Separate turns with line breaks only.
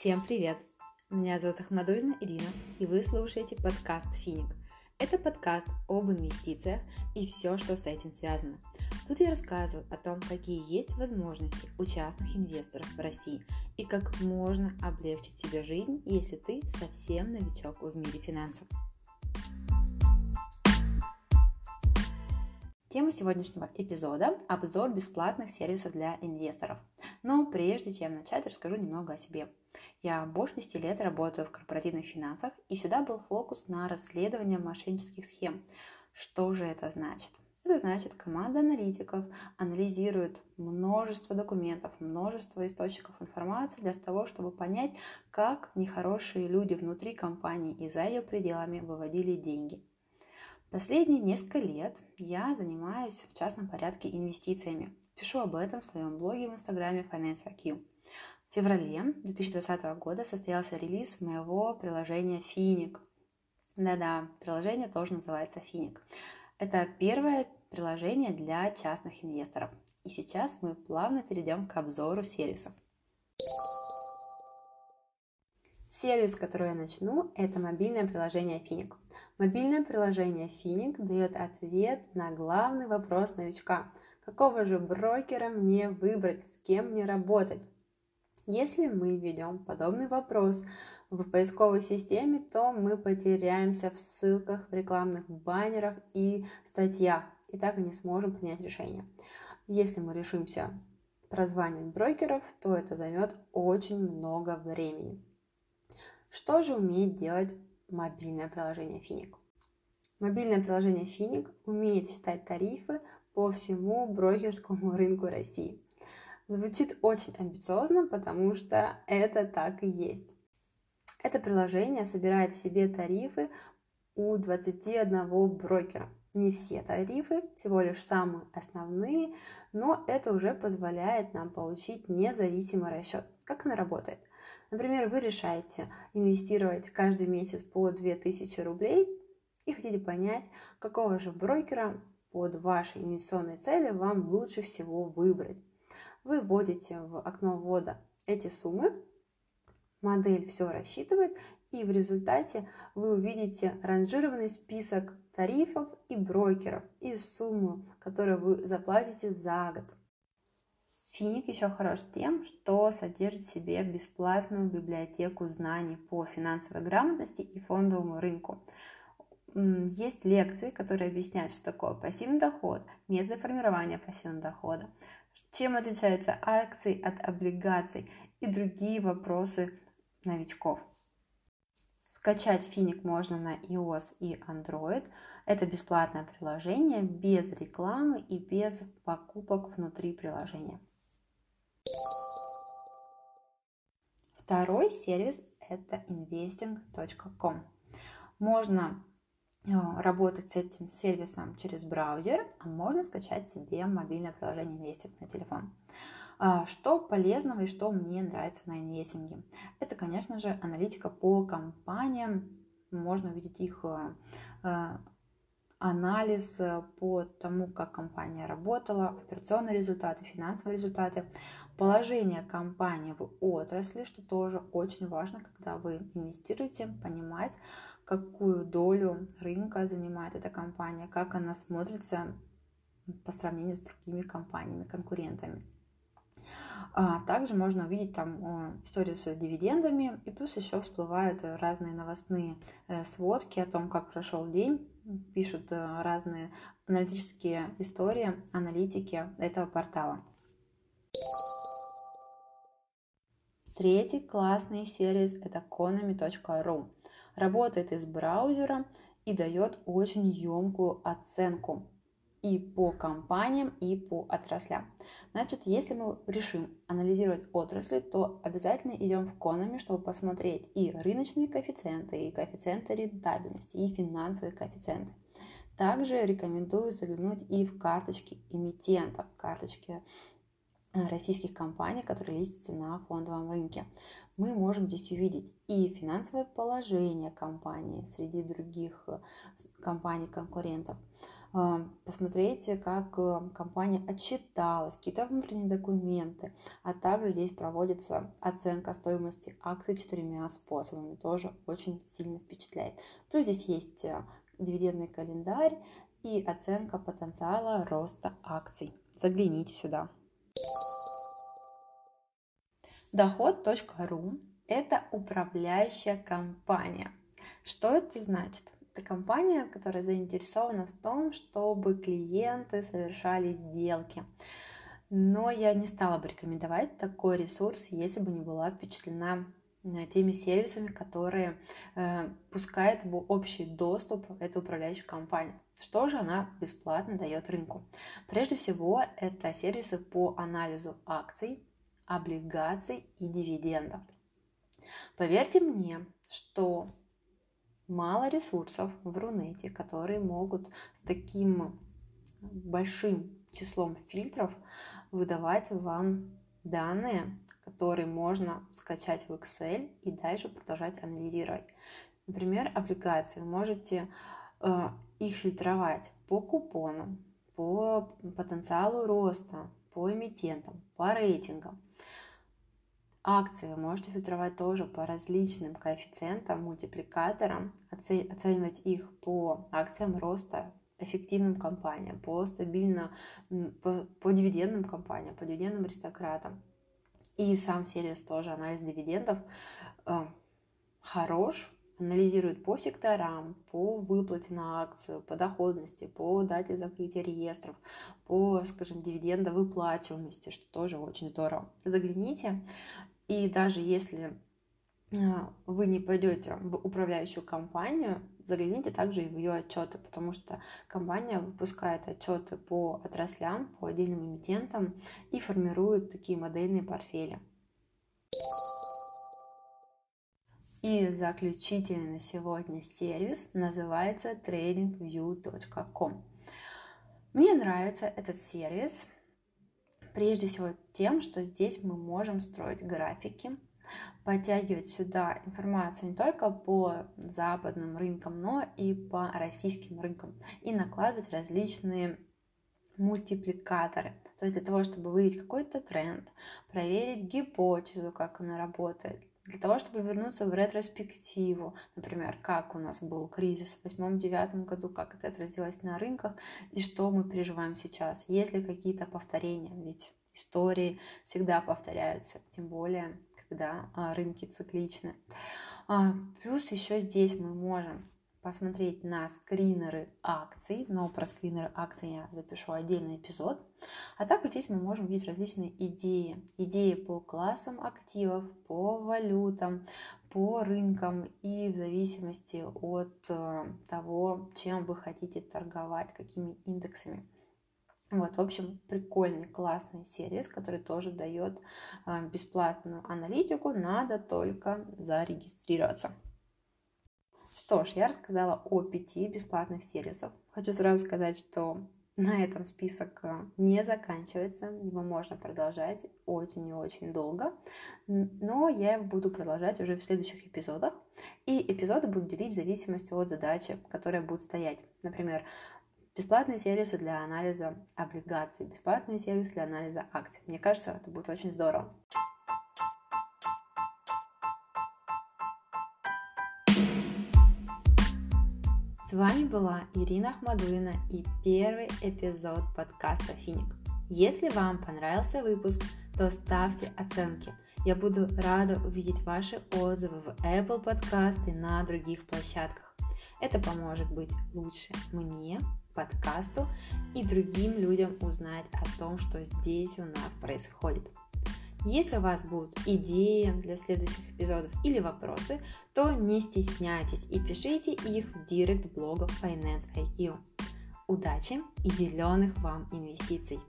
Всем привет! Меня зовут Ахмадульна Ирина, и вы слушаете подкаст «Финик». Это подкаст об инвестициях и все, что с этим связано. Тут я рассказываю о том, какие есть возможности у частных инвесторов в России и как можно облегчить себе жизнь, если ты совсем новичок в мире финансов. Тема сегодняшнего эпизода – обзор бесплатных сервисов для инвесторов. Но прежде чем начать, расскажу немного о себе. Я больше 10 лет работаю в корпоративных финансах и всегда был фокус на расследование мошеннических схем. Что же это значит? Это значит, команда аналитиков анализирует множество документов, множество источников информации для того, чтобы понять, как нехорошие люди внутри компании и за ее пределами выводили деньги. Последние несколько лет я занимаюсь в частном порядке инвестициями. Пишу об этом в своем блоге в инстаграме FinanceIQ. В феврале 2020 года состоялся релиз моего приложения Финик. Да-да, приложение тоже называется Финик. Это первое приложение для частных инвесторов. И сейчас мы плавно перейдем к обзору сервисов. Сервис, с которого я начну, это мобильное приложение Финик. Мобильное приложение Финик дает ответ на главный вопрос новичка. Какого же брокера мне выбрать, с кем мне работать? Если мы введем подобный вопрос в поисковой системе, то мы потеряемся в ссылках, в рекламных баннерах и статьях, и так и не сможем принять решение. Если мы решимся прозванивать брокеров, то это займет очень много времени. Что же умеет делать мобильное приложение Финик? Мобильное приложение Финик умеет считать тарифы по всему брокерскому рынку России. Звучит очень амбициозно, потому что это так и есть. Это приложение собирает в себе тарифы у 21 брокера. Не все тарифы, всего лишь самые основные, но это уже позволяет нам получить независимый расчет. Как она работает? Например, вы решаете инвестировать каждый месяц по 2000 рублей и хотите понять, какого же брокера под ваши инвестиционные цели вам лучше всего выбрать. Вы вводите в окно ввода эти суммы, модель все рассчитывает, и в результате вы увидите ранжированный список тарифов и брокеров и сумму, которую вы заплатите за год. Финик еще хорош тем, что содержит в себе бесплатную библиотеку знаний по финансовой грамотности и фондовому рынку. Есть лекции, которые объясняют, что такое пассивный доход, методы формирования пассивного дохода, чем отличаются акции от облигаций и другие вопросы новичков. Скачать Финик можно на iOS и Android. Это бесплатное приложение без рекламы и без покупок внутри приложения. Второй сервис это investing.com. Можно работать с этим сервисом через браузер, а можно скачать себе мобильное приложение Investing на телефон. А, что полезного и что мне нравится на инвестинге? Это, конечно же, аналитика по компаниям. Можно увидеть их э, анализ по тому, как компания работала, операционные результаты, финансовые результаты положение компании в отрасли, что тоже очень важно, когда вы инвестируете, понимать, какую долю рынка занимает эта компания, как она смотрится по сравнению с другими компаниями, конкурентами. А также можно увидеть там истории с дивидендами, и плюс еще всплывают разные новостные э, сводки о том, как прошел день, пишут э, разные аналитические истории, аналитики этого портала. Третий классный сервис это economy.ru. Работает из браузера и дает очень емкую оценку и по компаниям, и по отраслям. Значит, если мы решим анализировать отрасли, то обязательно идем в Economy, чтобы посмотреть и рыночные коэффициенты, и коэффициенты рентабельности, и финансовые коэффициенты. Также рекомендую заглянуть и в карточки эмитентов, карточки российских компаний, которые листятся на фондовом рынке. Мы можем здесь увидеть и финансовое положение компании среди других э, компаний-конкурентов, а, посмотрите, как э, компания отчиталась, какие-то внутренние документы, а также здесь проводится оценка стоимости акций четырьмя способами, тоже очень сильно впечатляет. Плюс здесь есть э, дивидендный календарь и оценка потенциала роста акций. Загляните сюда. Доход.ру – это управляющая компания. Что это значит? Это компания, которая заинтересована в том, чтобы клиенты совершали сделки. Но я не стала бы рекомендовать такой ресурс, если бы не была впечатлена э, теми сервисами, которые э, пускает в общий доступ эта управляющая компания. Что же она бесплатно дает рынку? Прежде всего, это сервисы по анализу акций, облигаций и дивидендов. Поверьте мне, что мало ресурсов в Рунете, которые могут с таким большим числом фильтров выдавать вам данные, которые можно скачать в Excel и дальше продолжать анализировать. Например, облигации. Можете э, их фильтровать по купонам, по потенциалу роста, по эмитентам, по рейтингам. Акции вы можете фильтровать тоже по различным коэффициентам, мультипликаторам, оценивать их по акциям роста, эффективным компаниям, по стабильно, по, по дивидендным компаниям, по дивидендным аристократам. И сам сервис тоже, анализ дивидендов, э, хорош, анализирует по секторам, по выплате на акцию, по доходности, по дате закрытия реестров, по, скажем, дивидендовыплачиваемости, что тоже очень здорово. Загляните, и даже если а, вы не пойдете в управляющую компанию, загляните также и в ее отчеты, потому что компания выпускает отчеты по отраслям, по отдельным эмитентам и формирует такие модельные портфели. И заключительный на сегодня сервис называется tradingview.com. Мне нравится этот сервис, Прежде всего тем, что здесь мы можем строить графики, подтягивать сюда информацию не только по западным рынкам, но и по российским рынкам и накладывать различные мультипликаторы. То есть для того, чтобы выявить какой-то тренд, проверить гипотезу, как она работает, для того, чтобы вернуться в ретроспективу, например, как у нас был кризис в 2008-2009 году, как это отразилось на рынках и что мы переживаем сейчас. Есть ли какие-то повторения? Ведь истории всегда повторяются, тем более, когда а, рынки цикличны. А, плюс еще здесь мы можем посмотреть на скринеры акций, но про скринеры акций я запишу отдельный эпизод. А также здесь мы можем видеть различные идеи. Идеи по классам активов, по валютам, по рынкам и в зависимости от э, того, чем вы хотите торговать, какими индексами. Вот, в общем, прикольный, классный сервис, который тоже дает э, бесплатную аналитику, надо только зарегистрироваться. Что ж, я рассказала о пяти бесплатных сервисах. Хочу сразу сказать, что на этом список э, не заканчивается, его можно продолжать очень и очень долго, но я его буду продолжать уже в следующих эпизодах, и эпизоды буду делить в зависимости от задачи, которая будет стоять. Например, бесплатные сервисы для анализа облигаций, бесплатные сервисы для анализа акций. Мне кажется, это будет очень здорово. С вами была Ирина Ахмадулина и первый эпизод подкаста «Финик». Если вам понравился выпуск, то ставьте оценки. Я буду рада увидеть ваши отзывы в Apple Podcast и на других площадках. Это поможет быть лучше мне, подкасту и другим людям узнать о том, что здесь у нас происходит. Если у вас будут идеи для следующих эпизодов или вопросы, то не стесняйтесь и пишите их в директ блога Finance IQ. Удачи и зеленых вам инвестиций!